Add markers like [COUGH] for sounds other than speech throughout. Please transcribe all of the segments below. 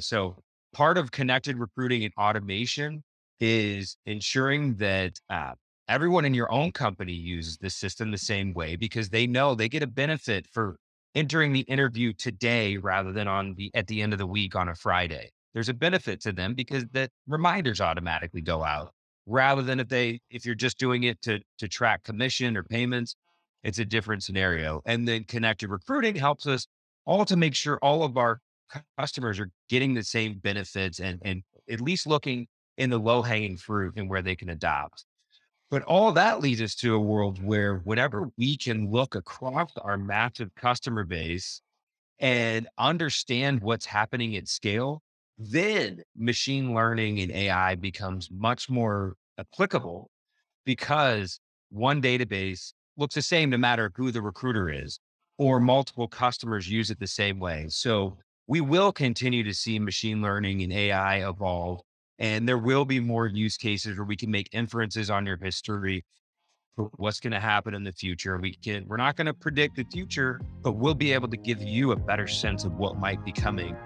So part of connected recruiting and automation is ensuring that uh, everyone in your own company uses the system the same way because they know they get a benefit for entering the interview today rather than on the at the end of the week on a Friday. There's a benefit to them because the reminders automatically go out rather than if they if you're just doing it to to track commission or payments, it's a different scenario. And then connected recruiting helps us all to make sure all of our customers are getting the same benefits and and at least looking in the low hanging fruit and where they can adopt. But all that leads us to a world where whenever we can look across our massive customer base and understand what's happening at scale, then machine learning and AI becomes much more applicable because one database looks the same no matter who the recruiter is, or multiple customers use it the same way. So we will continue to see machine learning and AI evolve and there will be more use cases where we can make inferences on your history what's going to happen in the future. We can, we're not going to predict the future, but we'll be able to give you a better sense of what might be coming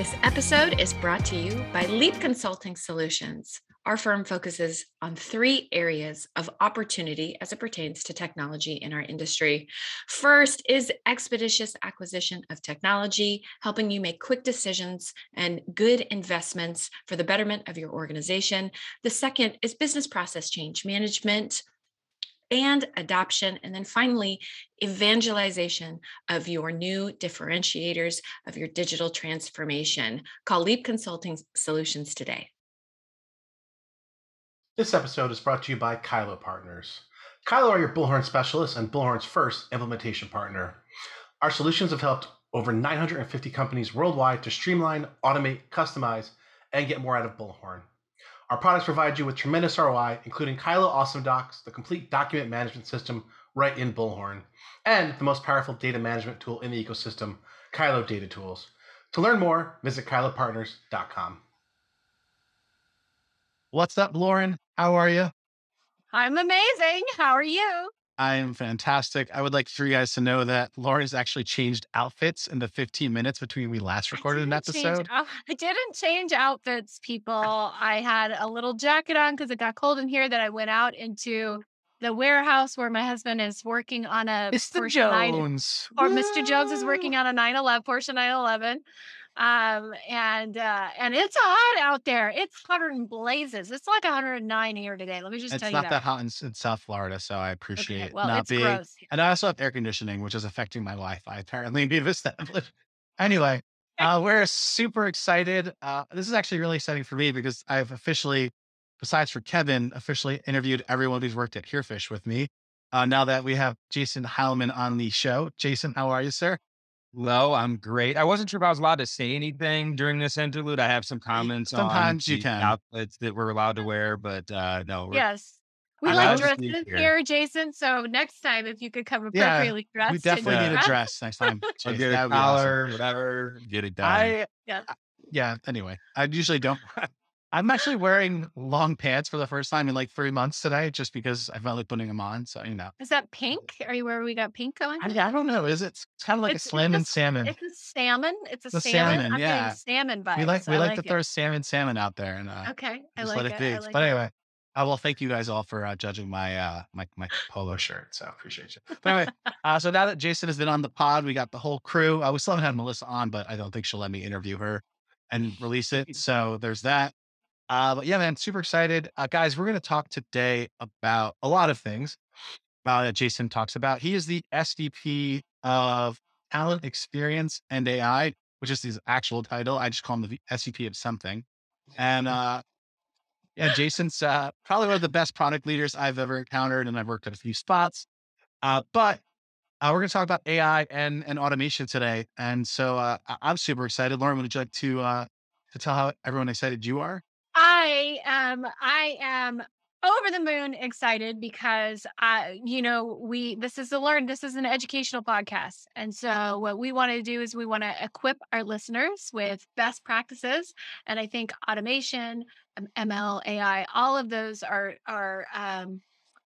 This episode is brought to you by Leap Consulting Solutions. Our firm focuses on three areas of opportunity as it pertains to technology in our industry. First is expeditious acquisition of technology, helping you make quick decisions and good investments for the betterment of your organization. The second is business process change management, and adoption. And then finally, evangelization of your new differentiators of your digital transformation. Call Leap Consulting Solutions today. This episode is brought to you by Kylo Partners. Kylo are your Bullhorn specialists and Bullhorn's first implementation partner. Our solutions have helped over 950 companies worldwide to streamline, automate, customize, and get more out of Bullhorn. Our products provide you with tremendous ROI, including Kylo Awesome Docs, the complete document management system right in Bullhorn, and the most powerful data management tool in the ecosystem, Kylo Data Tools. To learn more, visit kylopartners.com. What's up, Lauren? How are you? I'm amazing. How are you? I am fantastic. I would like for you guys to know that Lauren has actually changed outfits in the 15 minutes between we last recorded an episode. Change, I didn't change outfits, people. I had a little jacket on because it got cold in here that I went out into the warehouse where my husband is working on a Mr. Jones. 9, or Mr. Jones is working on a 911 Porsche 911. Um, and uh, and it's hot out there. It's hotter than blazes. It's like 109 here today. Let me just it's tell you. It's not that. hot in, in, South Florida, so I appreciate okay, well, not being. Gross. And I also have air conditioning, which is affecting my Wi-Fi. Apparently, [LAUGHS] we've established. Anyway, uh, we're super excited. Uh, this is actually really exciting for me because I've officially, besides for Kevin, officially interviewed everyone who's worked at Herefish with me. Uh, now that we have Jason Heilman on the show, Jason, how are you, sir? Hello, I'm great. I wasn't sure if I was allowed to say anything during this interlude. I have some comments Sometimes on you can. outfits that we're allowed to wear, but uh, no. Yes. We I'm like allowed to dresses here. here, Jason. So next time, if you could come Yeah, appropriately dressed, we and definitely need a dress- dress next time. [LAUGHS] I'll Jason. get a would be awesome. collar, whatever, get it done. I Yeah. I- yeah. Anyway, I usually don't. [LAUGHS] I'm actually wearing long pants for the first time in like three months today, just because I felt like putting them on. So you know, Is that pink? Are you where we got pink going? I, I don't know. Is it? It's kind of like It's- a slam and salmon. It's a salmon. It's a salmon. salmon, I'm yeah. salmon vibes. we like we I like, to it. throw salmon salmon out there and uh, Okay, I like let it it. be. I like but anyway, uh, well, thank you guys all for uh, judging my uh my my polo shirt. So appreciate you. But anyway, [LAUGHS] uh, so now that Jason has been on the pod, we got the whole crew. Uh, we still haven't had Melissa on, but I don't think she'll let me interview her and release it. So there's that. Uh, but yeah, man, super excited, uh, guys. We're going to talk today about a lot of things uh, that Jason talks about. He is the SVP of Talent Experience and AI, which is his actual title. I just call him the SVP of something. And uh, yeah, Jason's uh, probably one of the best product leaders I've ever encountered, and I've worked at a few spots. Uh, but uh, we're going to talk about AI and and automation today, and so uh, I'm super excited. Lauren, would you like to uh, to tell how everyone excited you are? I am. I am over the moon excited because I, you know, we this is a learn, this is an educational podcast. And so what we want to do is we want to equip our listeners with best practices. And I think automation, ML, AI, all of those are are um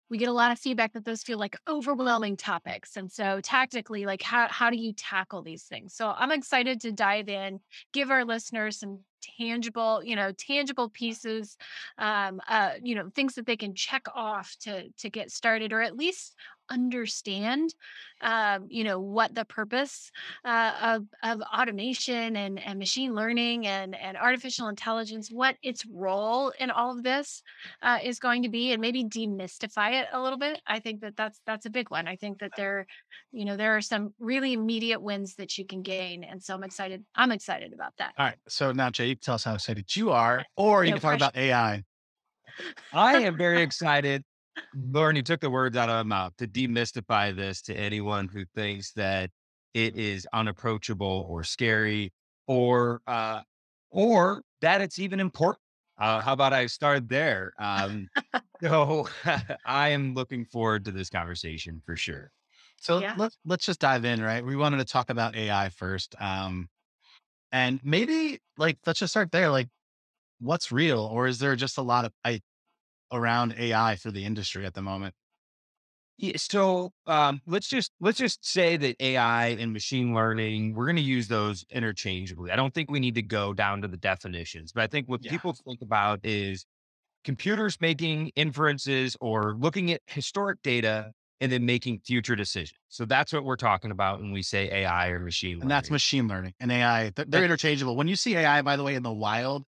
we get a lot of feedback that those feel like overwhelming topics. And so tactically, like how how do you tackle these things? So I'm excited to dive in, give our listeners some tangible, you know, tangible pieces, um, uh, you know, things that they can check off to to get started, or at least understand, um, you know, what the purpose uh, of of automation and and machine learning and and artificial intelligence, what its role in all of this uh, is going to be, and maybe demystify it a little bit. I think that that's that's a big one. I think that there, you know, there are some really immediate wins that you can gain, and so I'm excited. I'm excited about that. All right. So now, Jay, you tell us how excited you are, or you No can talk pressure. about AI. I am very excited. Lauren, you took the words out of my mouth to demystify this to anyone who thinks that it is unapproachable or scary or uh or that it's even important. Uh, how about I start there? Um, [LAUGHS] so [LAUGHS] I am looking forward to this conversation for sure. So Yeah. let's let's just dive in, right? We wanted to talk about AI first. Um, and maybe like let's just start there. Like, what's real, or is there just a lot of I around AI for the industry at the moment? Yeah, so um, let's just let's just say that AI and machine learning, we're going to use those interchangeably. I don't think we need to go down to the definitions, but I think what Yeah. people think about is computers making inferences or looking at historic data and then making future decisions. So that's what we're talking about when we say AI or machine learning. And that's machine learning and AI. They're, they're interchangeable. When you see AI, by the way, in the wild,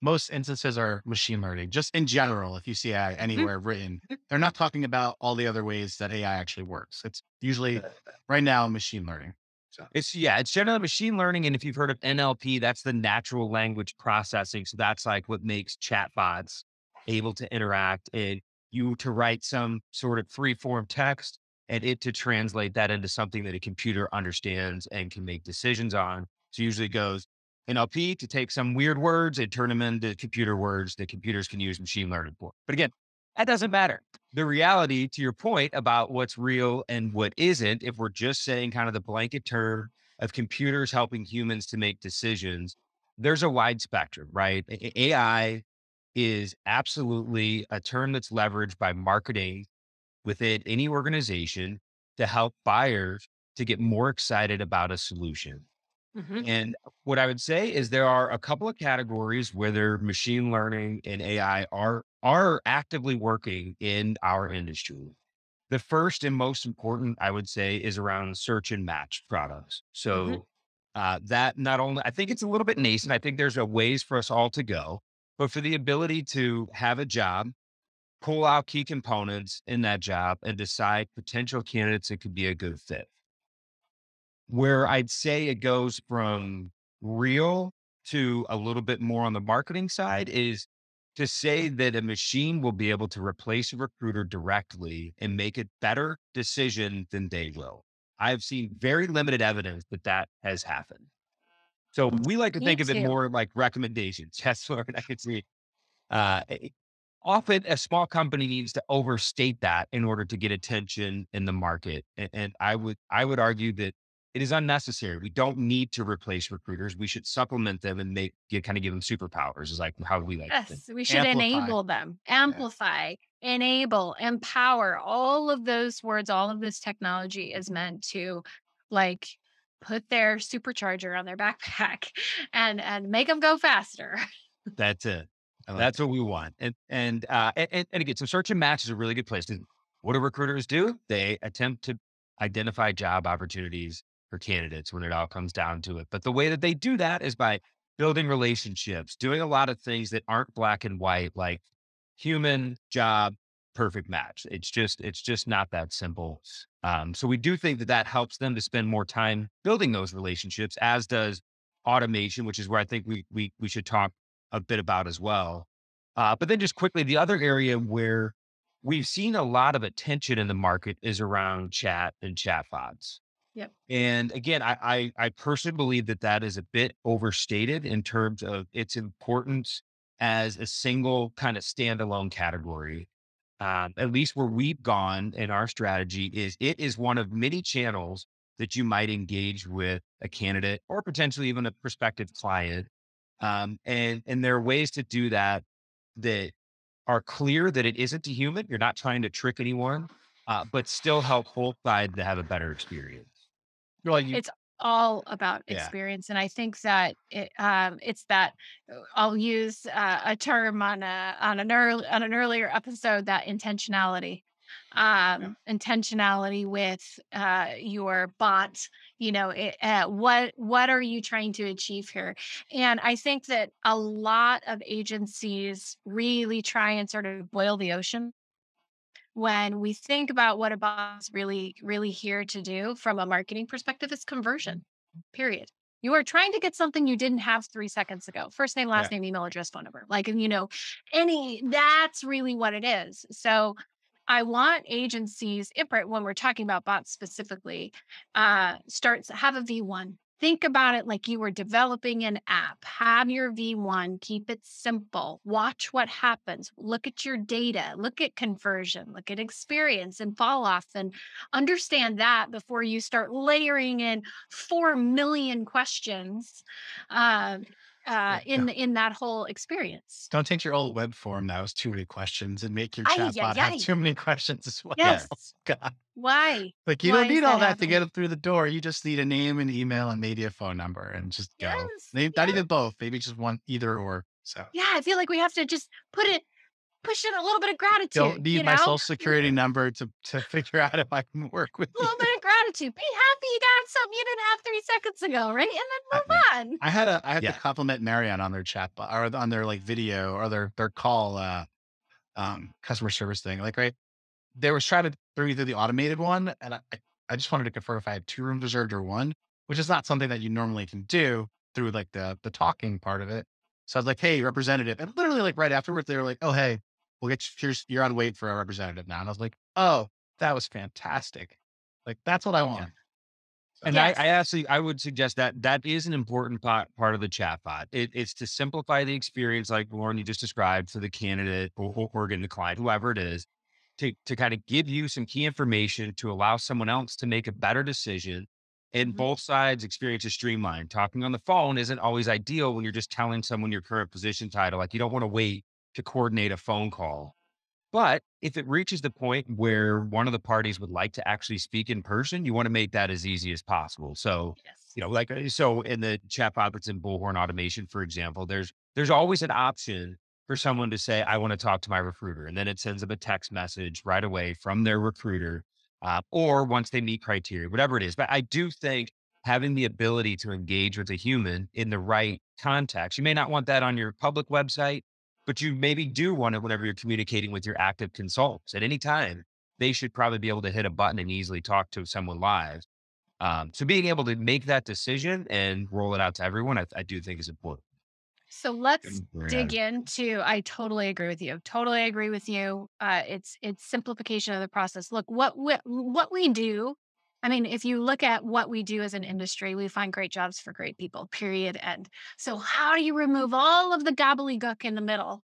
most instances are machine learning. Just in general, if you see AI hmm. anywhere written, they're not talking about all the other ways that AI actually works. It's usually [LAUGHS] right now machine learning. So. It's yeah, it's generally machine learning. And if you've heard of NLP, that's the natural language processing. So that's like what makes chatbots able to interact and you to write some sort of free form text and it to translate that into something that a computer understands and can make decisions on. So usually goes NLP to take some weird words and turn them into computer words that computers can use machine learning for. But again, that doesn't matter. The reality to your point about what's real and what isn't, if we're just saying kind of the blanket term of computers helping humans to make decisions, there's a wide spectrum, right? AI is absolutely a term that's leveraged by marketing within any organization to help buyers to get more excited about a solution. Mhm. And what I would say is there are a couple of categories where machine learning and AI are are actively working in our industry. The first and most important, I would say, is around search and match products. So uh, that not only I think it's a little bit nascent. I think there's a ways for us all to go, but for the ability to have a job, pull out key components in that job, and decide potential candidates that could be a good fit where I'd say it goes from real to a little bit more on the marketing side is to say that a machine will be able to replace a recruiter directly and make a better decision than they will. I've seen very limited evidence that that has happened. So we like to Me think of it too. more like recommendations. [LAUGHS] Yes, Lauren, I can see. Uh, often a small company needs to overstate that in order to get attention in the market. And, and I would I would argue that it is unnecessary. We don't need to replace recruiters. We should supplement them and make get, kind of give them superpowers. Is like how we like. to. Yes, we should Amplify. enable them, amplify, enable, empower. All of those words, all of this technology is meant to like put their supercharger on their backpack [LAUGHS] and and make them go faster. That's it. Like That's what we want. And and uh and, and- and again, so search and match is a really good place. 'cause What do recruiters do? They attempt to identify job opportunities for candidates when it all comes down to it. But the way that they do that is by building relationships, doing a lot of things that aren't black and white, like human job, perfect match. It's just it's just not that simple. Um, so we do think that that helps them to spend more time building those relationships, as does automation, which is where I think we we we should talk a bit about as well. Uh, but then just quickly, the other area where we've seen a lot of attention in the market is around chat and chatbots. Yep. And again, I, I I personally believe that that is a bit overstated in terms of its importance as a single kind of standalone category. Um, at least where we've gone in our strategy is it is one of many channels that you might engage with a candidate or potentially even a prospective client. Um, and and there are ways to do that that are clear that it isn't a human. You're not trying to trick anyone, uh, but still help both sides to have a better experience. Well, you, It's all about Yeah. experience, and I think that it, um, it's that uh, I'll use uh, a term on a on an early on an earlier episode that intentionality, um, intentionality with uh, your bot. You know, it, uh, what what are you trying to achieve here? And I think that a lot of agencies really try and sort of boil the ocean when we think about what a bot is really, really here to do from a marketing perspective, is conversion, period. You are trying to get something you didn't have three seconds ago. First name, last name, email address, phone number. Like, and you know, any that's really what it is. So I want agencies, when we're talking about bots specifically, uh, starts have a V1. Think about it like you were developing an app. Have your V1, keep it simple. Watch what happens. Look at your data, look at conversion, look at experience and fall off, and understand that before you start layering in 4 million questions uh, uh, in, in that whole experience. don't take your old web form that was too many questions and make your chatbot have too many questions as well. [LAUGHS] Yes. God. Why? Like you Why don't need all that that to get them through the door. You just need a name and email and maybe a phone number and just go. Yes, Maybe, Not even both. Maybe just one, either or. So Yeah, I feel like we have to just put it, push in a little bit of gratitude. don't need you my know? social security number to to figure out if I can work with you. Little of gratitude. Be happy you got something you didn't have three seconds ago, right? And then move on. I had a I had Yeah. to compliment Marriott on their chat bo- or on their like video or their their call uh um customer service thing. Like right, they were trying to bring me through the automated one, and I I- I just wanted to confirm if I had two rooms reserved or one, which is not something that you normally can do through like the the talking part of it. So I was like, hey, representative, and literally like right afterwards, they were like, oh hey, we'll get you, here's you're on wait for a representative now, and I was like, oh, that was fantastic. Like that's what I want. And Yes. I, I actually, I would suggest that that is an important part, part of the chatbot. It, it's to simplify the experience, like Lauren you just described, for the candidate or, or, or the client, whoever it is, to to kind of give you some key information to allow someone else to make a better decision. And Mhm. both sides experience is streamlined. Talking on the phone isn't always ideal when you're just telling someone your current position title. Like you don't want to wait to coordinate a phone call. But if it reaches the point where one of the parties would like to actually speak in person, you want to make that as easy as possible. So, Yes. you know, like uh, so in the chatbot that's in Bullhorn Automation, for example, there's there's always an option for someone to say, "I want to talk to my recruiter," and then it sends them a text message right away from their recruiter, uh, or once they meet criteria, whatever it is. But I do think having the ability to engage with a human in the right context, you may not want that on your public website, but you maybe do want it whenever you're communicating with your active consultants at any time. They should probably be able to hit a button and easily talk to someone live. Um, so being able to make that decision and roll it out to everyone, I, I do think is important. So let's Good dig into i totally agree with you totally agree with you uh it's it's simplification of the process look what we, what we do i mean if you look at what we do as an industry we find great jobs for great people period end so how do you remove all of the gobbledygook in the middle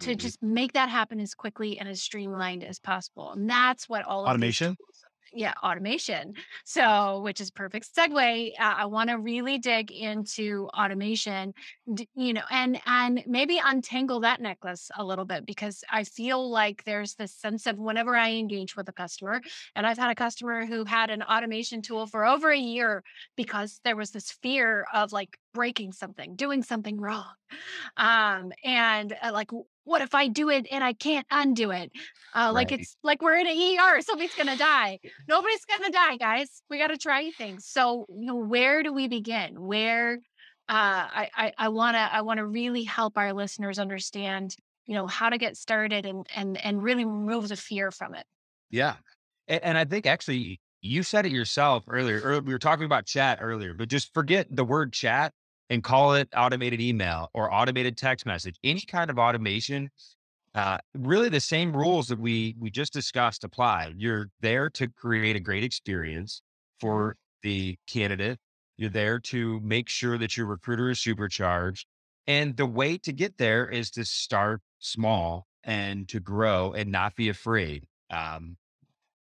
to Mhm. just make that happen as quickly and as streamlined as possible and that's what all Automation? tools- yeah automation. So which is perfect segue uh, i want to really dig into automation you know and and maybe untangle that necklace a little bit because i feel like there's this sense of whenever i engage with a customer and i've had a customer who had an automation tool for over a year because there was this fear of like breaking something doing something wrong. Um and uh, like what if i do it and i can't undo it? Uh, like it's like we're in an er somebody's gonna die. Nobody's gonna die guys. We got to try things. So you know where do we begin? Where uh, I I, I want to I want to really help our listeners understand, you know, how to get started and and and really remove the fear from it. Yeah. And, and I think actually you said it yourself earlier, or we were talking about chat earlier, but just forget the word chat and call it automated email or automated text message. Any kind of automation, uh, really the same rules that we we just discussed apply. You're there to create a great experience for the candidate. You're there to make sure that your recruiter is supercharged. And the way to get there is to start small and to grow and not be afraid. Um,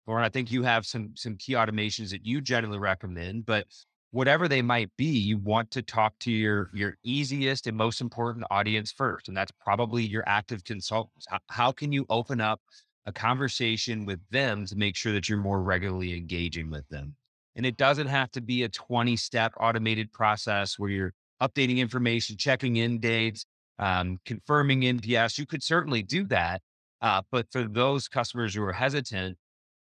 Lauren, I think you have some some key automations that you generally recommend, but whatever they might be, you want to talk to your your easiest and most important audience first, and that's probably your active consultants. How, how can you open up a conversation with them to make sure that you're more regularly engaging with them? And it doesn't have to be a 20 step automated process where you're updating information, checking in dates, um, confirming NPS. You could certainly do that. Uh, but for those customers who are hesitant,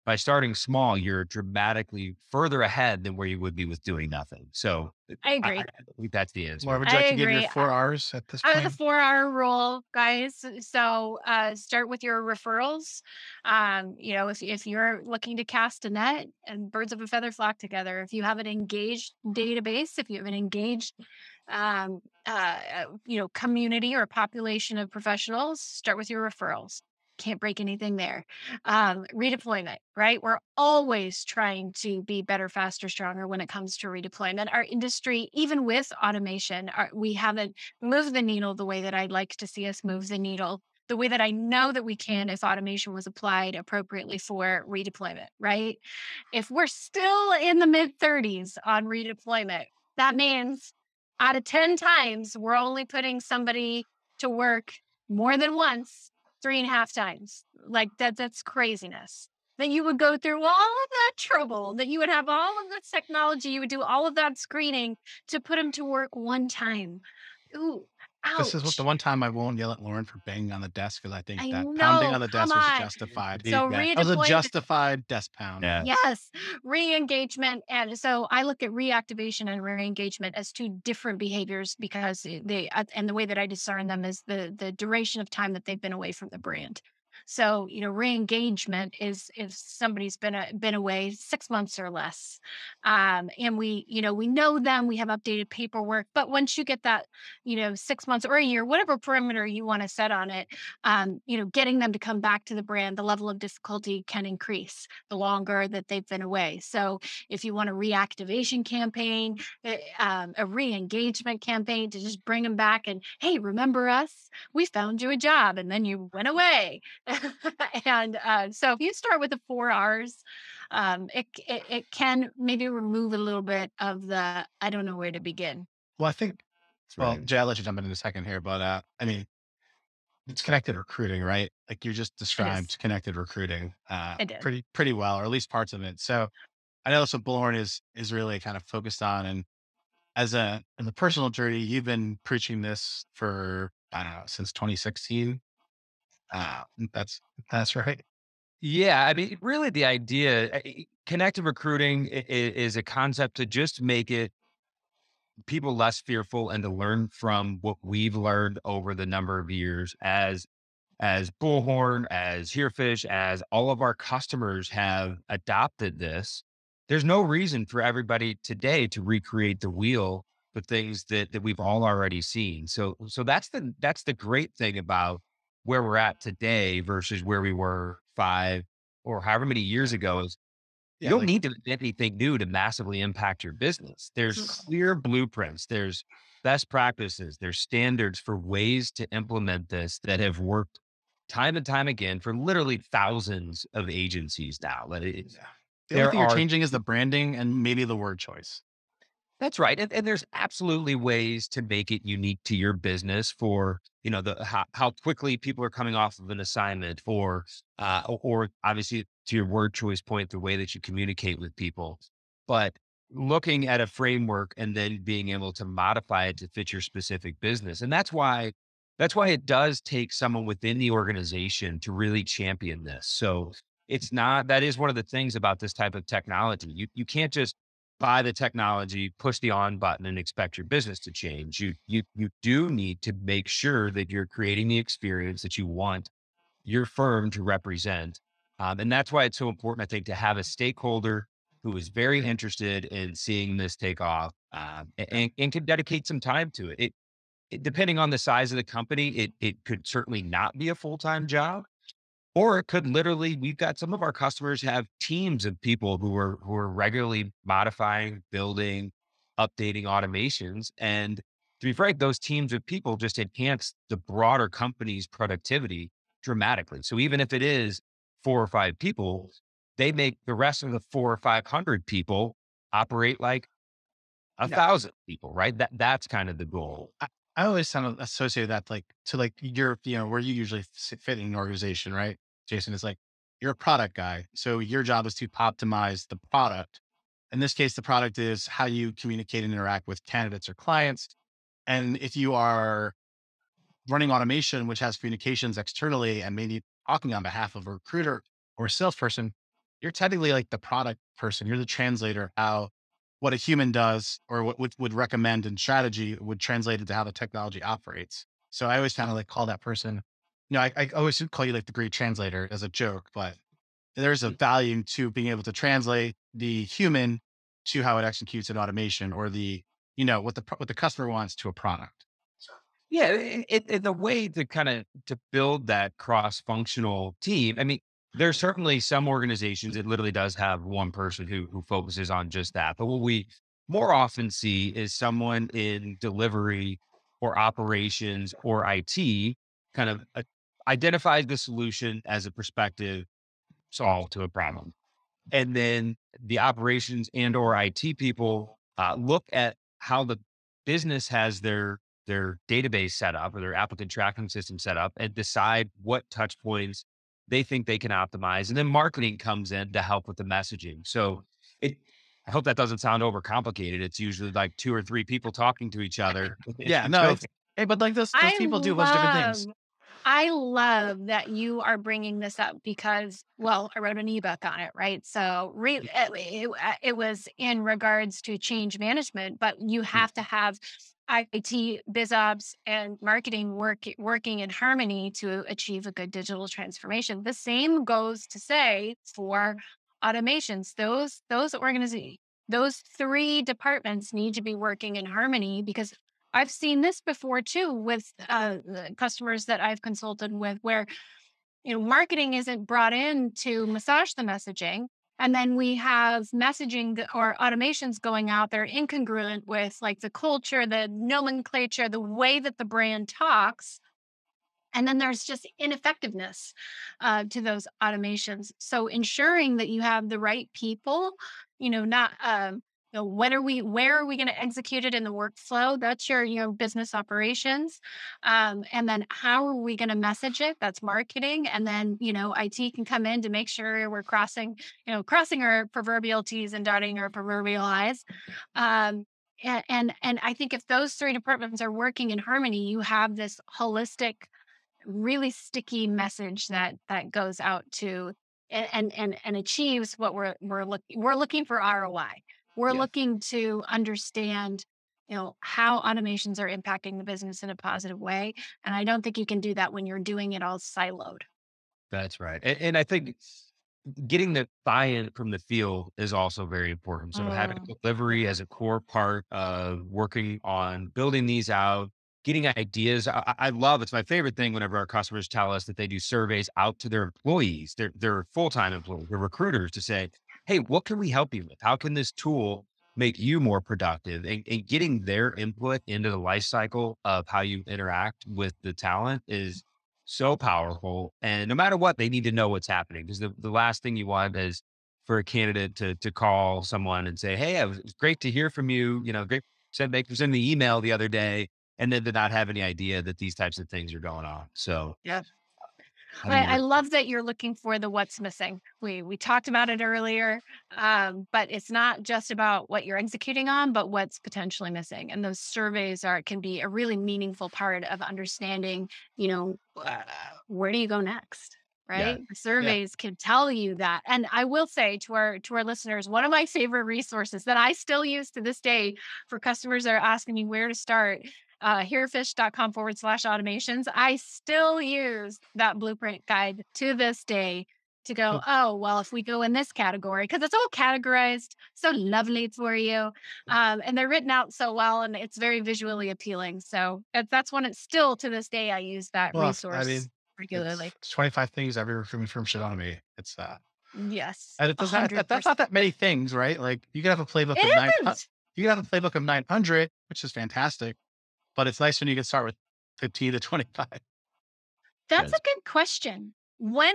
by starting small, you're dramatically further ahead than where you would be with doing nothing. So I agree. I, I think that's the answer. Laura, would you like to give your four R's at this point? Uh, the four R rule, guys. So uh, start with your referrals. Um, you know, if, if you're looking to cast a net and birds of a feather flock together, if you have an engaged database, if you have an engaged um, uh, you know, community or population of professionals, start with your referrals can't break anything there. Um, redeployment, right? We're always trying to be better, faster, stronger when it comes to redeployment. Our industry, even with automation, our, we haven't moved the needle the way that I'd like to see us move the needle. The way that I know that we can if automation was applied appropriately for redeployment, right? If we're still in the mid 30s on redeployment, that means out of 10 times, we're only putting somebody to work more than once three and a half times. Like that, that's craziness. That you would go through all of that trouble, that you would have all of this technology, you would do all of that screening to put him to work one time. Ooh. This is what the one time I won't yell at Lauren for banging on the desk because I think I that know, pounding on the desk on. was justified. So yeah. that was a [LAUGHS] justified desk pound. Yeah. Yes, re-engagement, and so I look at reactivation and re-engagement as two different behaviors because eh, they uh, and the way that I discern them is the the duration of time that they've been away from the brand. So, you know, re-engagement is if somebody's been a, been away six months or less, um, and we, you know, we know them, we have updated paperwork. But once you get that, you know, six months or a year, whatever perimeter you want to set on it, um, you know, getting them to come back to the brand, the level of difficulty can increase the longer that they've been away. So, if you want a reactivation campaign, eh, um, a re-engagement campaign to just bring them back and hey, remember us? We found you a job, and then you went away. [LAUGHS] and uh, so if you start with the four R's, um, it, it, it can maybe remove a little bit of the I don't know where to begin. Well, I think. Well, Jay, I'll let you jump in in a second here, but uh, I mean, it's connected recruiting, right? Like you just described connected recruiting uh, pretty pretty well, or at least parts of it. So I know that's what Bullhorn is is really kind of focused on, and as a in the personal journey, you've been preaching this for I don't know since 2016. Uh, that's that's right. Yeah, I mean, really, the idea uh, connected recruiting is a concept to just make it people less fearful and to learn from what we've learned over the number of years as as bullhorn as herefish as all of our customers have adopted this there's no reason for everybody today to recreate the wheel for things that that we've all already seen so so that's the that's the great thing about where we're at today versus where we were five or however many years ago is yeah, you don't like, need to invent anything new to massively impact your business. There's clear blueprints, there's best practices, there's standards for ways to implement this that have worked time and time again for literally thousands of agencies now. That it, yeah. The only thing are, you're changing is the [LAUGHS] branding and maybe the word choice. That's right. And, and, there's absolutely ways to make it unique to your business for, you know, the how, how quickly people are coming off of an assignment or uh or obviously to your word choice point, the way that you communicate with people. But looking at a framework and then being able to modify it to fit your specific business. And that's why that's why it does take someone within the organization to really champion this. So it's not that is one of the things about this type of technology. You you can't just buy the technology, push the on button and expect your business to change. You you you do need to make sure that you're creating the experience that you want your firm to represent. Um, and that's why it's so important, I think, to have a stakeholder who is very interested in seeing this take off um, and, and can dedicate some time to it. it. It, depending on the size of the company, it it could certainly not be a full time job, or it could literally, we've got some of our customers have teams of people who are who are regularly modifying, building, updating automations. And to be frank, those teams of people just enhance the broader company's productivity dramatically. So even if it is four or five people, they make the rest of the four or 500 people operate like a Yeah. thousand people, right? That that's kind of the goal. I always kind of associate that like to like your, you know, where you usually fit in an organization, right? Jason is like, you're a product guy. So your job is to optimize the product. In this case, the product is how you communicate and interact with candidates or clients. And if you are running automation, which has communications externally and maybe talking on behalf of a recruiter or a salesperson, you're technically like the product person. You're the translator, how what a human does or what would, recommend in strategy would translate into how the technology operates. So I always kind of like call that person, you know, I, I always call you like the great translator as a joke, but there's a value to being able to translate the human to how it executes an automation or the, you know, what the, what the customer wants to a product. Yeah, it, it, a way to kind of to build that cross-functional team. I mean, there's certainly some organizations it literally does have one person who who focuses on just that. But what we more often see is someone in delivery or operations or IT kind of uh, identifies the solution as a perspective solve to a problem. And then the operations and or IT people uh, look at how the business has their their database set up or their applicant tracking system set up and decide what touch points they think they can optimize. And then marketing comes in to help with the messaging. So it I hope that doesn't sound overcomplicated. It's usually like two or three people talking to each other. [LAUGHS] Yeah, no, it's, hey, but like those, those people do a bunch of different things. I love that you are bringing this up because, well, I wrote an ebook on it, right? So re- it, it, uh, it was in regards to change management, but you have to have IT, biz ops, and marketing work, working in harmony to achieve a good digital transformation. The same goes to say for automations. Those those organizations, those three departments need to be working in harmony because I've seen this before too with uh, customers that I've consulted with, where you know marketing isn't brought in to massage the messaging, and then we have messaging that- or automations going out there incongruent with like the culture, the nomenclature, the way that the brand talks. And then there's just ineffectiveness uh, to those automations. So ensuring that you have the right people, you know, not um, you know, when are we, where are we going to execute it in the workflow? That's your, you know, business operations. Um, and then how are we going to message it? That's marketing. And then, you know, IT can come in to make sure we're crossing, you know, crossing our proverbial T's and dotting our proverbial I's. Um, and, and I think if those three departments are working in harmony, you have this holistic, really sticky message that that goes out to and and and, and achieves what we're we're looking we're looking for ROI. We're Yeah. looking to understand, you know, how automations are impacting the business in a positive way. And I don't think you can do that when you're doing it all siloed. That's right. And, and I think getting the buy-in from the field is also very important. So having Mm. delivery as a core part of working on building these out, getting ideas. I, I I love it's my favorite thing whenever our customers tell us that they do surveys out to their employees, their their full-time employees, their recruiters to say, hey, what can we help you with? How can this tool make you more productive? And, and getting their input into the life cycle of how you interact with the talent is so powerful. And no matter what, they need to know what's happening because the, the last thing you want is for a candidate to to call someone and say, "Hey, it was great to hear from you." You know, great send they send the email the other day, and then to not have any idea that these types of things are going on. So Yeah. How do you I, I love that you're looking for the what's missing. We we talked about it earlier, um, but it's not just about what you're executing on, but what's potentially missing. And those surveys are can be a really meaningful part of understanding. You know, uh, where do you go next? Right? The surveys can tell you that. And I will say to our to our listeners, one of my favorite resources that I still use to this day for customers that are asking me where to start uh, herefish.com forward slash automations. I still use that blueprint guide to this day to go, oh, well, if we go in this category, because it's all categorized so lovely for you. Um, and they're written out so well and it's very visually appealing. So that's when it's still to this day, I use that Well, I resource mean, regularly. It's 25 things every recruitment firm should automate. It's uh, Yes. and it doesn't. have- that- That's not that many things, right? Like you could have a playbook It of nine. isn't. You could have a playbook of 900, which is fantastic. But it's nice when you can start with 15 to [LAUGHS] 25. That's a good question. When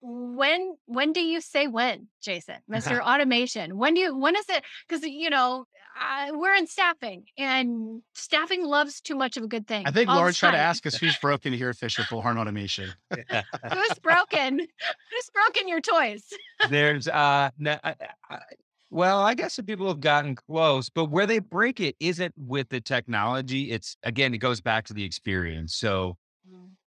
when when do you say when, Jason, Mr. [LAUGHS] Automation? When do you when is it? Because you know uh, we're in staffing, and staffing loves too much of a good thing. I think all the Lauren's trying to ask us who's broken here at Fisher Bullhorn Automation. who's broken. [LAUGHS] Who's broken your toys? There's uh, no, I, I, well, I guess some people have gotten close, but where they break it isn't with the technology. It's again, it goes back to the experience. So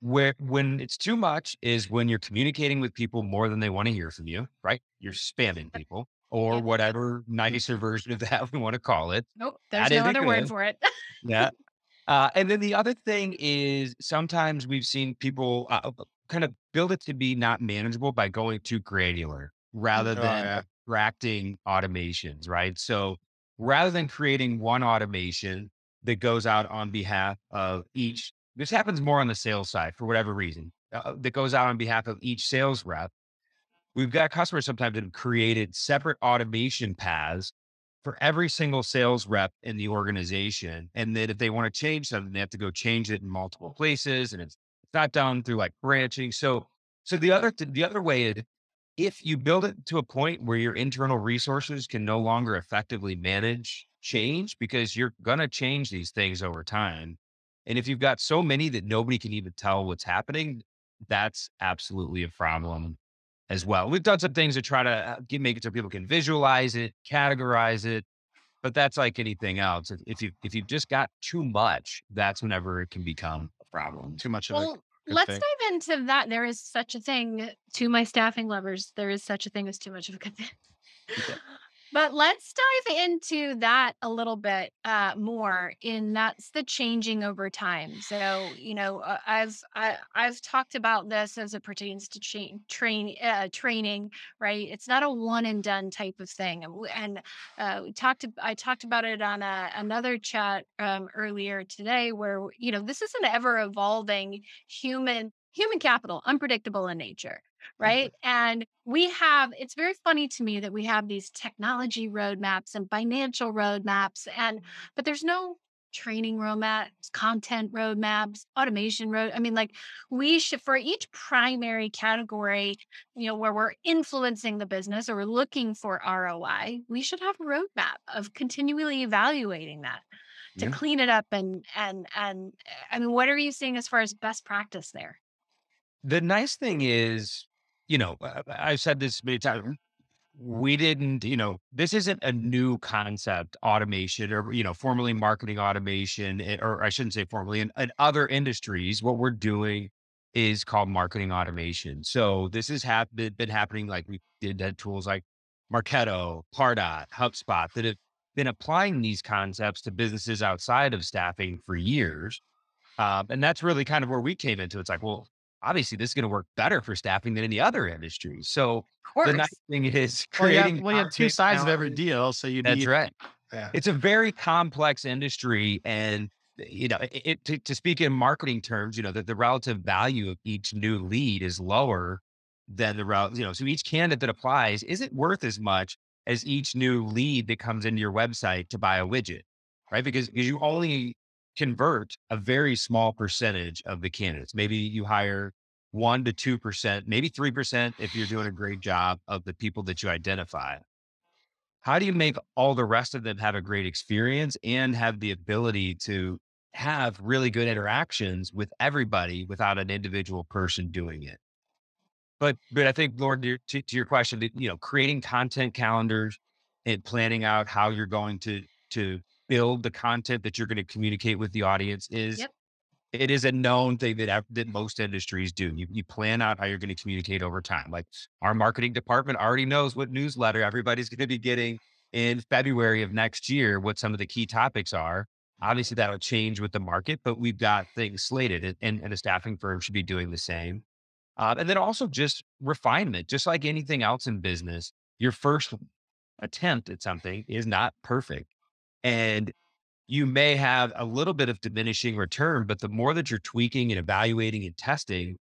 where when it's too much is when you're communicating with people more than they want to hear from you, right? You're spamming people or whatever nicer version of that [LAUGHS] we want to call it. Nope, there's That no other word for it. Yeah. [LAUGHS] Uh, and then the other thing is sometimes we've seen people uh, kind of build it to be not manageable by going too granular rather Oh, than yeah. Abstracting automations, right? So rather than creating one automation that goes out on behalf of each, this happens more on the sales side for whatever reason, uh, that goes out on behalf of each sales rep. We've got customers sometimes that have created separate automation paths for every single sales rep in the organization. And then if they want to change something, they have to go change it in multiple places. And it's, it's not done through like branching. So, so the other, th- the other way is if you build it to a point where your internal resources can no longer effectively manage change because you're going to change these things over time. And if you've got so many that nobody can even tell what's happening, that's absolutely a problem as well. We've done some things to try to uh, get, make it so people can visualize it, categorize it, but that's like anything else. If- If you if you've just got too much, that's whenever it can become a problem. Too much of it. Good let's thing. dive into that. There is such a thing to my staffing lovers. There is such a thing as too much of a good thing. Okay. But let's dive into that a little bit uh, more. In that's the changing over time. So you know, uh, I've I, I've talked about this as it pertains to cha- train uh, training. Right, it's not a one and done type of thing. And, uh, we talked. I talked about it on a, another chat um, earlier today, where you know this is an ever evolving human human capital, unpredictable in nature, mm-hmm. right? And we have. It's very funny to me that we have these technology roadmaps and financial roadmaps, and but there's no training roadmaps, content roadmaps, automation road. I mean, like we should for each primary category, you know, where we're influencing the business or we're looking for ROI, we should have a roadmap of continually evaluating that to Yeah. clean it up and and and eh, I mean, what are you seeing as far as best practice there? The nice thing is, you know, I've said this many times. We didn't, you know, this isn't a new concept, automation or, you know, formerly marketing automation, eh, or I shouldn't say formally, in, in other industries, what we're doing is called marketing automation. So this has been happening like we did had tools like Marketo, Pardot, HubSpot that have been applying these concepts to businesses outside of staffing for years. Um, and that's really kind of where we came into. It's like, well, obviously this is going to work better for staffing than any other industry. So the nice thing is [LAUGHS] Well, you have, creating. well, you have two sides of every deal. So you That's need, right. yeah. It's a very complex industry, and you know, it, it- to, to speak in marketing terms, you know, that the relative value of each new lead is lower than the route. You know, so each candidate that applies isn't worth as much as each new lead that comes into your website to buy a widget, right? Because because you only convert a very small percentage of the candidates. Maybe you hire one to two percent, maybe three percent if you're doing a great job of the people that you identify how do you make all the rest of them have a great experience and have the ability to have really good interactions with everybody without an individual person doing it but but i think lord to, to to your question you know creating content calendars and planning out how you're going to to build the content that you're going to communicate with the audience is Yep. it is a known thing that that most industries do. You, you plan out how you're going to communicate over time. Like our marketing department already knows what newsletter everybody's going to be getting in February of next year, what some of the key topics are. Obviously, that'll change with the market, but we've got things slated, and, and, and a staffing firm should be doing the same. Uh, and then also just refinement, just like anything else in business. Your first attempt at something is not perfect, and you may have a little bit of diminishing return, but the more that you're tweaking and evaluating and testing,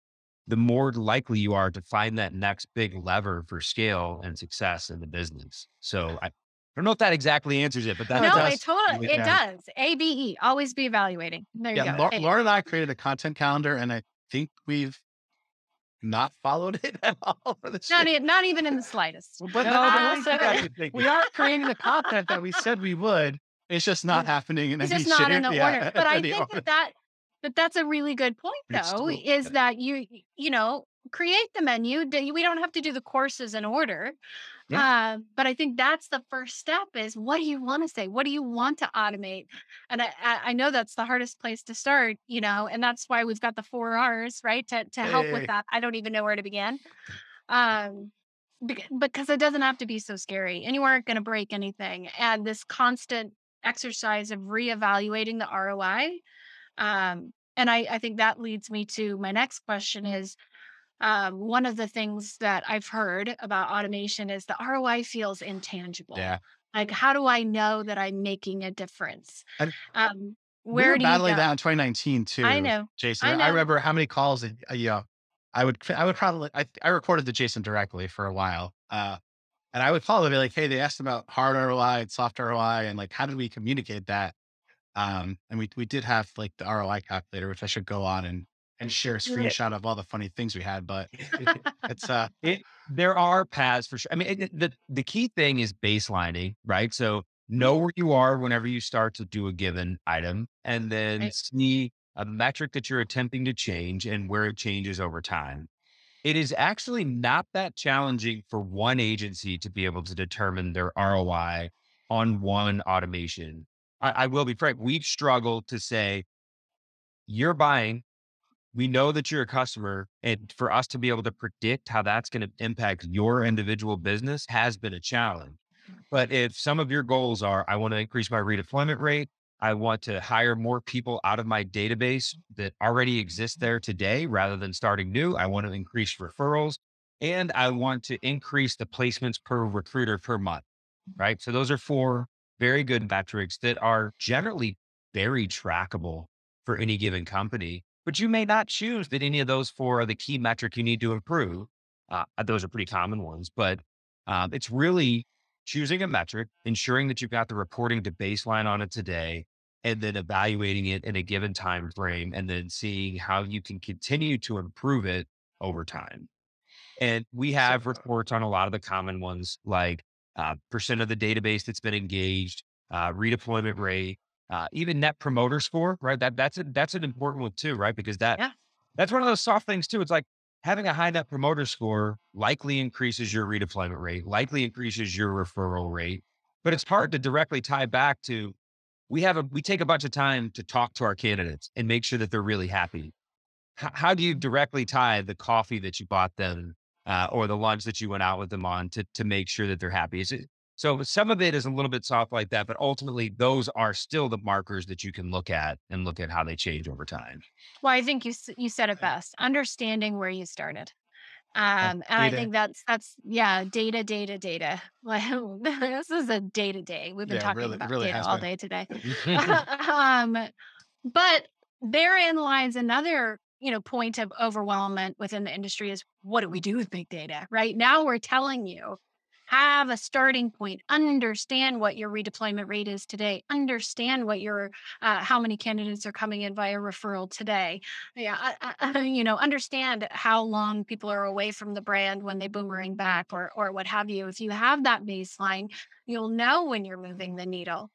the more likely you are to find that next big lever for scale and success in the business. So I, don't know if that exactly answers it, but that no, does. it totally it Yeah. does. A B E. Always be evaluating. There you go. Lau- A- Lauren and I created a content calendar, and I think we've not followed it [LAUGHS] at all. For the not, e- not even in the slightest. But No, no, but but we think said I that should think we are creating the content that we said we would. It's just not happening in It's any just not in the Yeah, order. [LAUGHS] But I think order. that, that that that's a really good point, though, is that you you know create the menu. We don't have to do the courses in order. Uh, but I think that's the first step is what do you want to say? What do you want to automate? And I, I I know that's the hardest place to start, you know, and that's why we've got the four R's, right? To to help Hey. with that. I don't even know where to begin. Um because it doesn't have to be so scary and you aren't going to break anything. And this constant exercise of reevaluating the ROI. Um, and I, I think that leads me to my next question is um, one of the things that I've heard about automation is the ROI feels intangible. Yeah. Like, how do I know that I'm making a difference? And Um, we where were do you battling go? that in 2019 too. I know. Jason. I I, remember how many calls, that, uh, you know, I would, I would probably, I, I recorded to Jason directly for a while. Uh, and I would call them like, Hey, they asked about hard ROI and soft ROI. And like, how did we communicate that? Um, and we, we did have like the ROI calculator, which I should go on and, and share a screenshot of all the funny things we had, but [LAUGHS] it's, uh, it, there are paths for sure. I mean, it, the the key thing is baselining, right? So know where you are whenever you start to do a given item, and then Right. see a metric that you're attempting to change and where it changes over time. It is actually not that challenging for one agency to be able to determine their ROI on one automation. I, I will be frank, we've struggled to say, you're buying we know that you're a customer and for us to be able to predict how that's going to impact your individual business has been a challenge but if some of your goals are i want to increase my redeployment rate i want to hire more people out of my database that already exist there today rather than starting new i want to increase referrals and i want to increase the placements per recruiter per month right so those are four very good metrics that are generally very trackable for any given company but you may not choose that any of those four are the key metric you need to improve. Uh, those are pretty common ones, but um, it's really choosing a metric, ensuring that you've got the reporting to baseline on it today, and then evaluating it in a given time frame, and then seeing how you can continue to improve it over time. And we have reports on a lot of the common ones, like uh, percent of the database that's been engaged, uh, redeployment rate, uh, even net promoter score, right? That that's a, that's an important one too, right? Because that Yeah. that's one of those soft things too. It's like having a high net promoter score likely increases your redeployment rate, likely increases your referral rate, but it's hard to directly tie back to. We have a we take a bunch of time to talk to our candidates and make sure that they're really happy. H- how do you directly tie the coffee that you bought them uh, or the lunch that you went out with them on to to make sure that they're happy? Is it, so some of it is a little bit soft like that, but ultimately those are still the markers that you can look at and look at how they change over time. Well, I think you you said it best. Understanding where you started. Um, and I think that's that's yeah, data, data, data. [LAUGHS] Like this is a day to day. We've been Yeah, talking really- about really data all been. day today. [LAUGHS] [LAUGHS] um, but therein lies another you know point of overwhelmment within the industry is what do we do with big data? Right now, we're telling you have a starting point understand what your redeployment rate is today understand what your uh, how many candidates are coming in via referral today. Yeah I, I, [LAUGHS] you know understand how long people are away from the brand when they boomerang back or or what have you. If you have that baseline you'll know when you're moving the needle.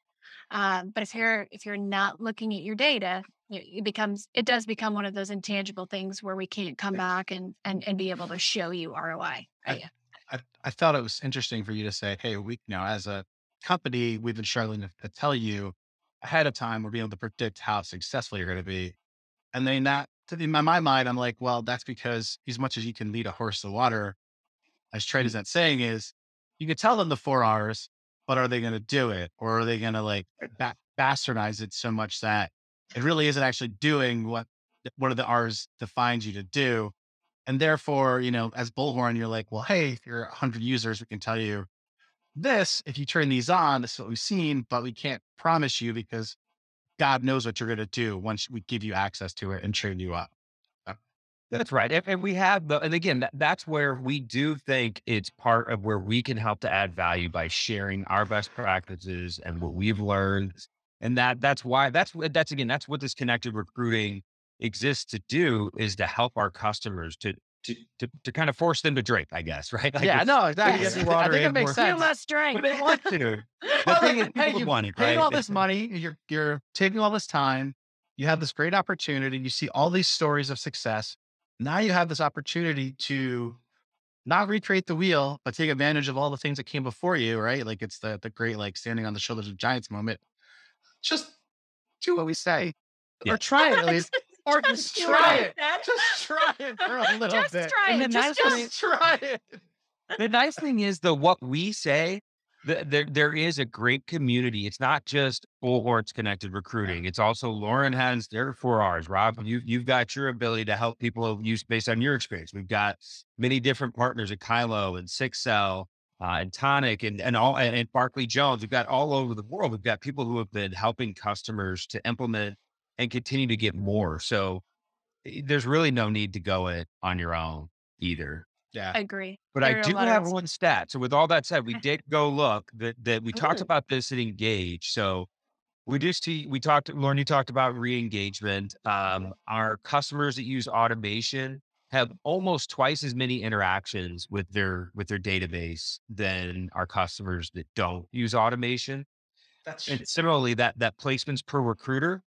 Um, but if you're if you're not looking at your data it it becomes it does become one of those intangible things where we can't come back and and, and be able to show you roi right? I, I thought it was interesting for you to say, Hey, we, you know, as a company, we've been struggling to, to tell you ahead of time, we're being able to predict how successful you're going to be. And then that, to the, in my, my mind, I'm like, well, that's because as much as you can lead a horse to water, as trade as that saying is, you could tell them the four R's, but are they going to do it? Or are they going to like ba- bastardize it so much that it really isn't actually doing what one of the R's defines you to do? And therefore, you know, as Bullhorn, you're like, well, hey, if you're 100 users, we can tell you this. If you turn these on, this is what we've seen, but we can't promise you because God knows what you're going to do once we give you access to it and train you up. Uh, that's right. And, and we have the, and again, that, that's where we do think it's part of where we can help to add value by sharing our best practices and what we've learned. And that that's why that's that's again, that's what this connected recruiting exists to do is to help our customers to to, to, to kind of force them to drink, I guess, [LAUGHS] right? Like yeah, no, exactly. Yes. I think it makes sense. You must drink. But they want [LAUGHS] to. The well, thing like, is, hey, people you want it, paid right? all this money. You're you're taking all this time. You have this great opportunity. You see all these stories of success. Now you have this opportunity to not recreate the wheel, but take advantage of all the things that came before you, right? Like it's the the great like standing on the shoulders of giants moment. Just do what we say, Yeah. or try it at least, or Just just try it. it. Just [LAUGHS] try it for a little Just bit. try And it. the Just, nice just, thing- Just try it. [LAUGHS] the nice thing is though what we say th- there there is a great community it's not just bullhorns connected recruiting it's also lauren has their four r's rob you, you've got your ability to help people use based on your experience we've got many different partners at kylo and six cell uh, and tonic and, and all and, and barclay jones we've got all over the world we've got people who have been helping customers to implement and continue to get more so eh, there's really no need to go it on your own either Yeah. I agree. but There I do have one stat. So with all that said, we [LAUGHS] did go look that that we talked about this at Engage. So we just we talked, Lauren, you talked about re-engagement. Um, our customers that use automation have almost twice as many interactions with their with their database than our customers that don't use automation. That's And similarly, that that placements per recruiter,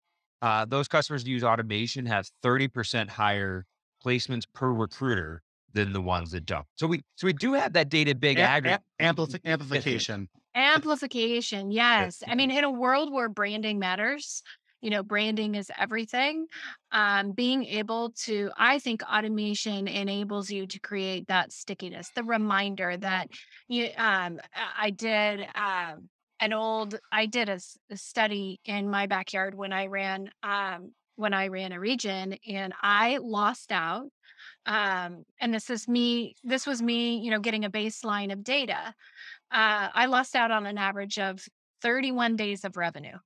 uh, those customers that use automation have 30% higher placements per recruiter than the ones that don't. So we so we do have that data big Am- aggregate. am- ampli- amplification. Amplification, yes. I mean, in a world where branding matters, you know, branding is everything. Um, being able to, I think automation enables you to create that stickiness, the reminder that you, um, I- I did, um, an old, I did a study in my backyard when I ran, um, when I ran a region and I lost out. Um, and this is me, this was me, you know, getting a baseline of data uh, I lost out on an average of 31 days of revenue.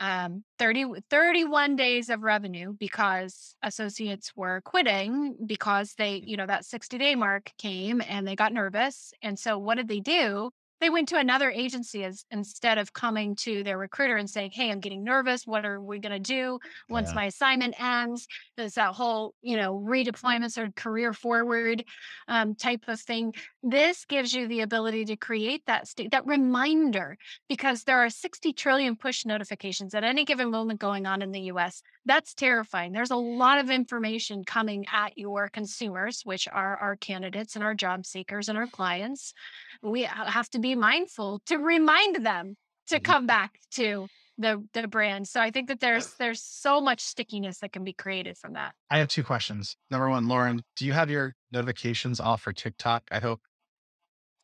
Um, 30, 31 days of revenue because associates were quitting because they, you know, that 60 day mark came and they got nervous. And so what did they do? They went to another agency as, instead of coming to their recruiter and saying, Hey, I'm getting nervous. What are we going to do once Yeah. my assignment ends? There's that whole, you know, redeployments or career forward um, type of thing this gives you the ability to create that state that reminder because there are 60 trillion push notifications at any given moment going on in the US that's terrifying there's a lot of information coming at your consumers which are our candidates and our job seekers and our clients we have to be mindful to remind them to Mhm. come back to the the brand so i think that there's there's so much stickiness that can be created from that I have two questions. Number one, Lauren, do you have your notifications off for TikTok? I hope.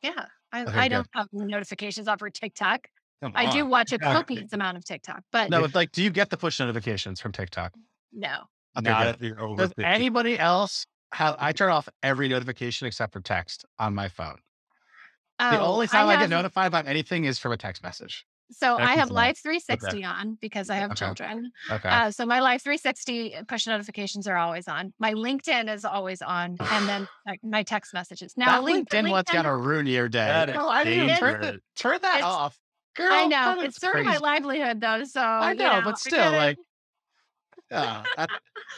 yeah i, Okay, I don't have notifications off for tiktok Come I do watch a [LAUGHS] copious amount of TikTok, but No, no. but like, do you get the push notifications from TikTok? Okay, Not good. if you're over Does anybody else have? I turn off every notification except for text on my phone. The Oh, only time I, have, get notified about anything is from a text message. So I have Excellent. Life360 on because I have Okay. children. Okay. Uh, so my Life360 push notifications are always on. My LinkedIn is always on, and then [SIGHS] like, my text messages. Now that Link- LinkedIn one's gonna ruin your day. No, I didn't turn, the, turn that It's- off. Girl, I know it's is sort of my livelihood, though. So I you know, but still, like, yeah, that-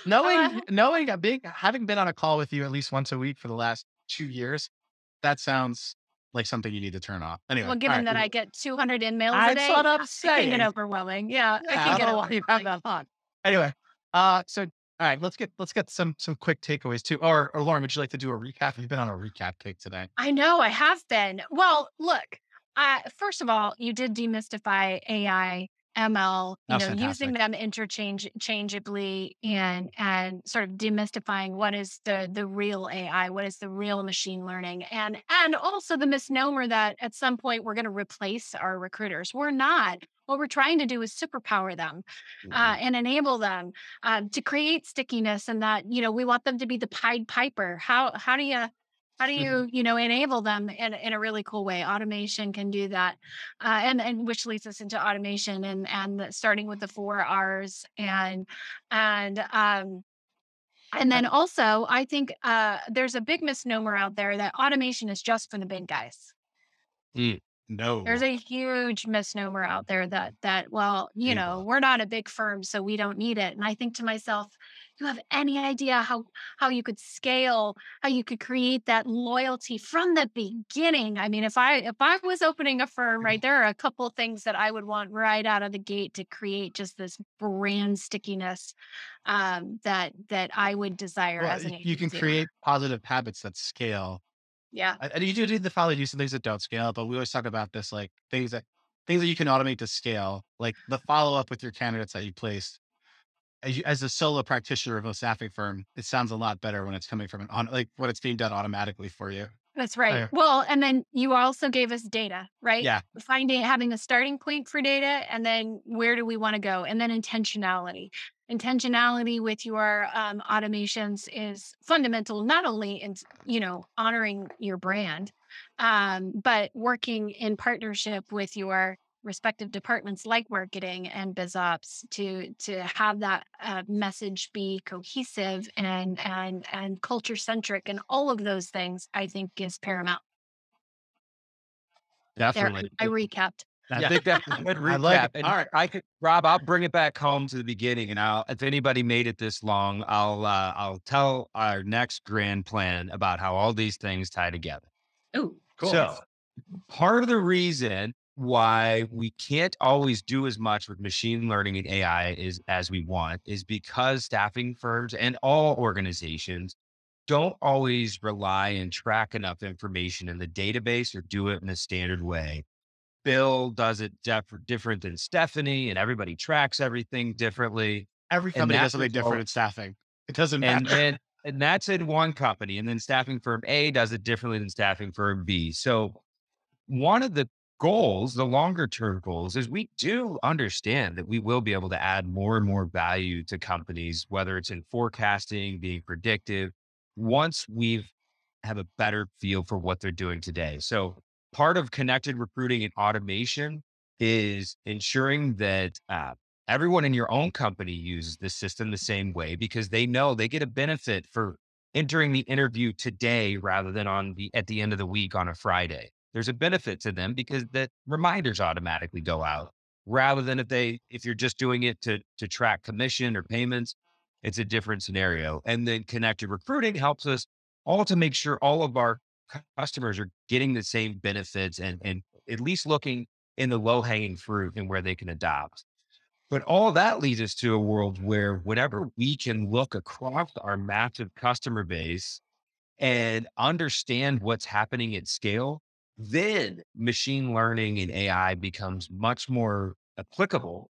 knowing, Uh, knowing a big, having been on a call with you at least once a week for the last two years, that sounds like something you need to turn off. Anyway, well, given right. that I get 200 emails That's a day, what I'm it saying. overwhelming. Yeah, it Yeah, can I get why you have that on. Anyway, uh, so all right, let's get let's get some some quick takeaways too. Or, or Lauren, would you like to do a recap? You've been on a recap kick today. I know I have been. Well, look, uh, first of all, you did demystify AI, ML, you That was know, using them interchangeably and and sort of demystifying what is the the real AI, what is the real machine learning, and and also the misnomer that at some point we're going to replace our recruiters. We're not. What we're trying to do is superpower them uh, and enable them um, to create stickiness, and that you know we want them to be the Pied Piper. How how do you how do you you know enable them in, in a really cool way? Automation can do that uh, and and which leads us into automation and and the- starting with the four r's and and um And then also, I think uh, there's a big misnomer out there that automation is just for the big guys. No. There's a huge misnomer out there that that well, you know, we're not a big firm, so we don't need it. And I think to myself, you have any idea how how you could scale, how you could create that loyalty from the beginning? I mean, if I if I was opening a firm, right, [LAUGHS] there are a couple of things that I would want right out of the gate to create just this brand stickiness um, that that I would desire Well, as an y- you can agency create positive habits that scale. Yeah. And you do need to probably do some things that don't scale, but we always talk about this like things that things that you can automate to scale, like the follow up with your candidates that you placed. As, you, as a solo practitioner of a staffing firm, it sounds a lot better when it's coming from an on like when it's being done automatically for you. That's right. yeah. Well, and then you also gave us data, right? Yeah. Finding having a starting point for data and then where do we want to go? And then intentionality. Intentionality with your um, automations is fundamental, not only in, you know, honoring your brand, um, but working in partnership with your respective departments like marketing and biz ops to to have that uh, message be cohesive and and and culture centric and all of those things i think is paramount there Definitely. i recapped I Yeah. think that's a [LAUGHS] good recap. I like it. And All right. I could, Rob, I'll bring it back home to the beginning, and I'll, if anybody made it this long, I'll, uh, I'll tell our next grand plan about how all these things tie together. Oh, cool. So, part of the reason why we can't always do as much with machine learning and AI is as we want is because staffing firms and all organizations don't always rely and track enough information in the database or do it in a standard way. Bill does it def- different than Stephanie, and everybody tracks everything differently. Every company does something different in staffing. It doesn't And matter. then and that's in one company. And then staffing firm A does it differently than staffing firm B. So one of the goals, the longer term goals, is we do understand that we will be able to add more and more value to companies, whether it's in forecasting, being predictive, once we've have a better feel for what they're doing today. So part of connected recruiting and automation is ensuring that uh, everyone in your own company uses the system the same way because they know they get a benefit for entering the interview today rather than on the at the end of the week on a Friday. There's a benefit to them because the reminders automatically go out rather than if they if you're just doing it to to track commission or payments, it's a different scenario. And then connected recruiting helps us all to make sure all of our customers are getting the same benefits and and at least looking in the low hanging fruit and where they can adopt. But all that leads us to a world where whenever we can look across our massive customer base and understand what's happening at scale, then machine learning and AI becomes much more applicable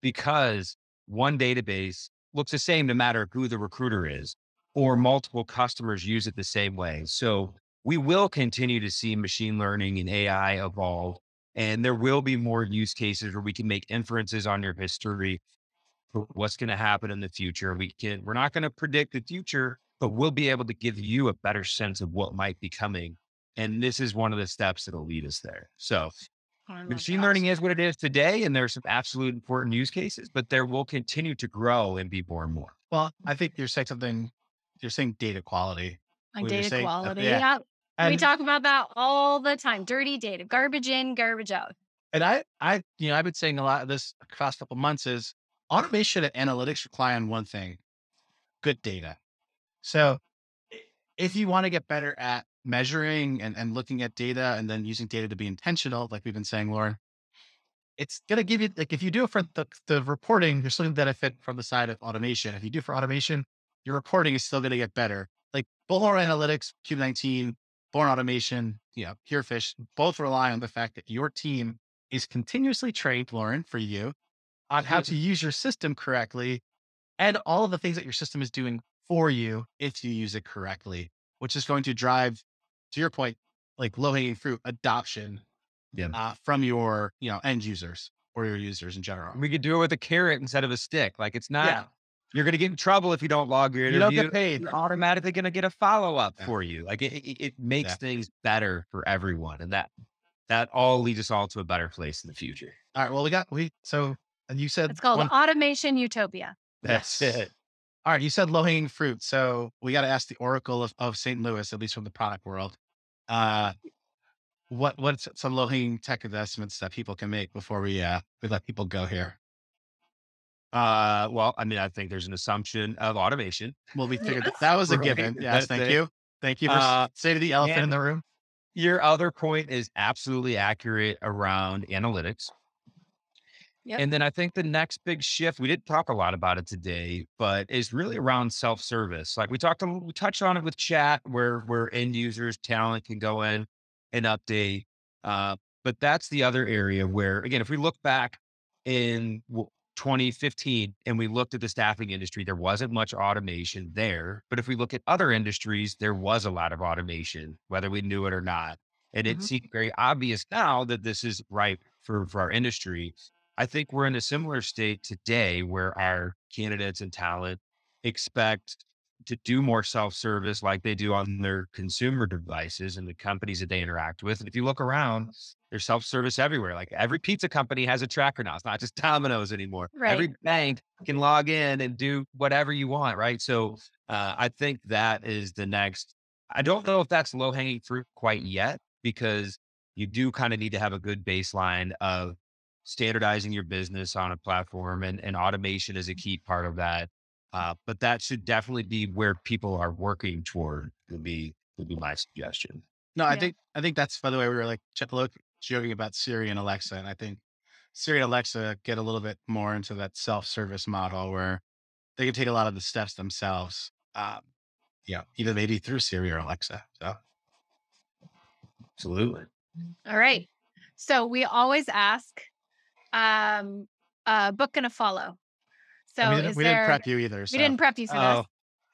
because one database looks the same no matter who the recruiter is, or multiple customers use it the same way. So we will continue to see machine learning and AI evolve and there will be more use cases where we can make inferences on your history for what's going to happen in the future. We can, we're not going to predict the future, but we'll be able to give you a better sense of what might be coming. And this is one of the steps that'll lead us there. So machine learning is what it is today. And there's some absolute important use cases, but there will continue to grow and be more and more. well, I think you're saying something. You're saying data quality. Like data saying, uh, quality. yeah. Yeah. we talk about that all the time. Dirty data, garbage in, garbage out. And I, I, you know, I've been saying a lot of this the past couple months is automation and analytics rely on one thing: good data. So, if you want to get better at measuring and, and looking at data and then using data to be intentional, like we've been saying, Lauren, it's gonna give you like if you do it for the, the reporting, you're still gonna benefit from the side of automation. If you do for automation, your reporting is still gonna get better. Like Bullhorn Analytics, Cube 19, Bullhorn Automation, you know, Herefish, both rely on the fact that your team is continuously trained, Lauren, for you on how to mm-hmm. use your system correctly and all of the things that your system is doing for you if you use it correctly, which is going to drive, to your point, like low hanging fruit adoption Yeah. uh, from your, you know, end users or your users in general. We could do it with a carrot instead of a stick. Like it's not, Yeah. you're going to get in trouble if you don't log your interview. You interview. don't get paid. You're automatically going to get a follow up Yeah. for you. Like it, it, it makes Yeah. things better for everyone. And that, that all leads us all to a better place in the future. All right. Well, we got, we, so and you said It's called one- automation utopia. That's Yes. it. All right, you said low hanging fruit, so we got to ask the Oracle of, of St. Louis, at least from the product world. Uh, what what's some low hanging tech investments that people can make before we uh we let people go here? Uh, well, I mean, I think there's an assumption of automation. Well, we figured that, Yes. that [LAUGHS] was a Right. given. Yes, That's thank it. you, thank you for Uh, saying the elephant in the room. Your other point is absolutely accurate around analytics. Yep. And then I think the next big shift, we didn't talk a lot about it today, but is really around self-service. Like we talked, a, we touched on it with chat, where where end users, talent can go in and update. Uh, but that's the other area where, again, if we look back in 2015 and we looked at the staffing industry, there wasn't much automation there. But if we look at other industries, there was a lot of automation, whether we knew it or not. And it Mhm. seemed very obvious now that this is ripe for, for our industry. I think we're in a similar state today where our candidates and talent expect to do more self-service like they do on their consumer devices and the companies that they interact with. And if you look around, there's self-service everywhere. Like every pizza company has a tracker now. It's not just [LAUGHS] Domino's anymore. Every bank can log in and do whatever you want, right? So uh, I think that is the next. I don't know if that's low-hanging fruit quite yet because you do kind of need to have a good baseline of standardizing your business on a platform and, and automation is a key part of that. Uh, but that should definitely be where people are working toward would be would be my suggestion. No, I Yeah. think I think that's by the way we were like joking about Siri and Alexa, and I think Siri and Alexa get a little bit more into that self service model where they can take a lot of the steps themselves. Um, yeah, either maybe through Siri or Alexa. So Absolutely. All right. So we always ask, um, a book and a follow. So is didn't, we there, didn't prep you either. So we didn't prep you for Oh,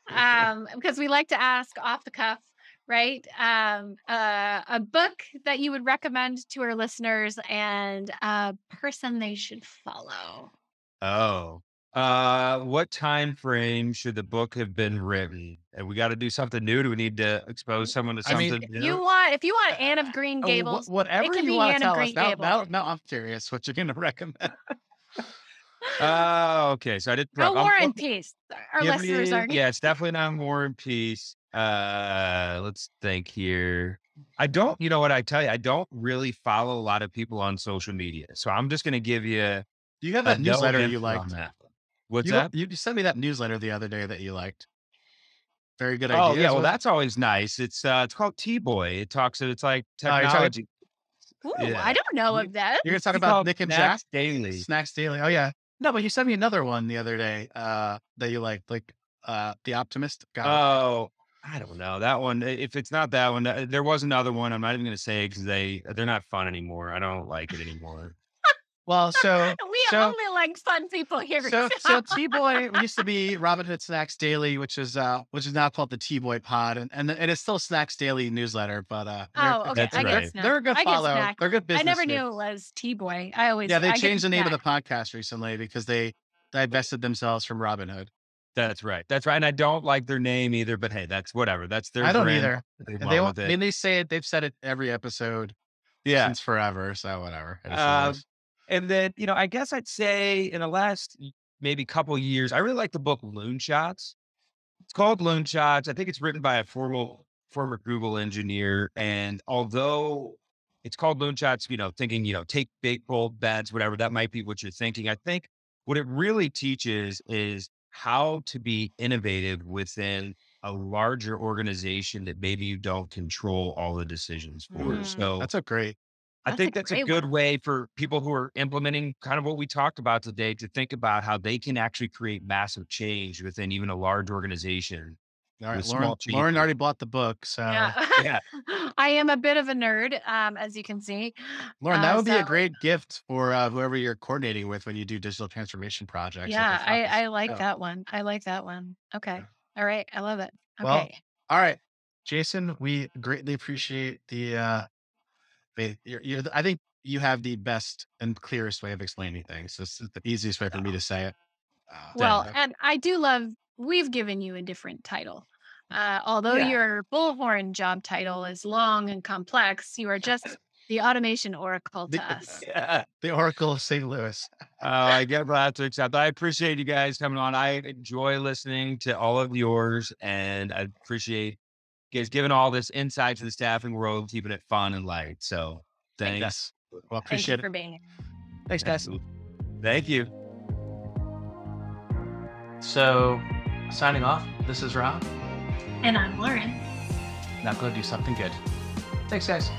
this, um, because we like to ask off the cuff, right? Um, uh, a book that you would recommend to our listeners and a person they should follow. oh. Uh, what time frame should the book have been written? And we got to do something new. Do we need to expose mm, someone to I mean, something If new? you want, if you want uh, Anne of Green Oh, wh- Gables, whatever can you want Anne to tell us. Now, now, now I'm curious what you're going [LAUGHS] to recommend. Oh, okay. So I did. no prep. I'm War and Peace. Our give listeners are Yeah, it's definitely not War and Peace. Uh, let's think here. I don't. You know what I tell you? I don't really follow a lot of people on social media, so I'm just going to give you Do you have a that no newsletter you like? What's you, that? You sent me that newsletter the other day that you liked. Very good idea. Oh yeah, well that's always nice. It's uh, it's called T Boy. It talks. It's like Oh, technology. Ooh, Yeah. I don't know of that. You're to talk It's about Nick and Jack? Daily. Snacks Daily. Oh yeah. No, but you sent me another one the other day uh that you liked, like uh The Optimist. Got it. Oh, I don't know that one. If it's not that one, uh, there was another one. I'm not even going to say because they they're not fun anymore. I don't like it anymore. Well, so [LAUGHS] We so- only like fun people here. so so T Boy used to be Robinhood Snacks Daily, which is uh which is now called the T Boy Pod, and and it is still Snacks Daily newsletter, but uh they're- oh, okay. That's I right. get they're, they're a good I follow. They're good I never knew it was T Boy. I always Yeah, they I changed the name of the podcast recently because they divested themselves from Robinhood. That's right. That's right. And I don't like their name either. But hey, that's whatever. That's their. I don't brand. either. They And went they won't, it. then they say it. They've said it every episode yeah. since forever. So whatever. It is what it is. And then, you know, I guess I'd say in the last maybe couple years, I really like the book Loonshots. It's called Loonshots. I think it's written by a formal former Google engineer. And although it's called Loonshots, you know, thinking, you know, take big bold bets, whatever, that might be what you're thinking. I think what it really teaches is how to be innovative within a larger organization that maybe you don't control all the decisions for. Mm. So That's a great. I That's a think that's a good one. way for people who are implementing kind of what we talked about today to think about how they can actually create massive change within even a large organization. All right, Lauren. Lauren already bought the book, so Yeah. [LAUGHS] Yeah. I am a bit of a nerd, um, as you can see. Lauren, that Uh, would be a great gift for uh, whoever you're coordinating with when you do digital transformation projects. Yeah, I. I like Yeah. that one. I like that one. Okay. All right. I love it. Okay. Well, All right, Jason, we greatly appreciate the. uh the- you're, you're, I think you have the best and clearest way of explaining things. This is the easiest way for me to say it. Uh, well, and I do love, we've given you a different title. Uh, although Yeah. your bullhorn job title is long and complex, you are just The automation oracle to The- us. [LAUGHS] Yeah. The Oracle of St. Louis. [LAUGHS] Oh, I get that to accept. I appreciate you guys coming on. I enjoy listening to all of yours, and I appreciate you guys giving all this insight to the staffing world, keeping it fun and light. So thanks. Yes. Well, Thank you appreciate for being here. Thanks, guys. Thank you. So, signing off, this is Rob. And I'm Lauren. Now go do something good. Thanks, guys.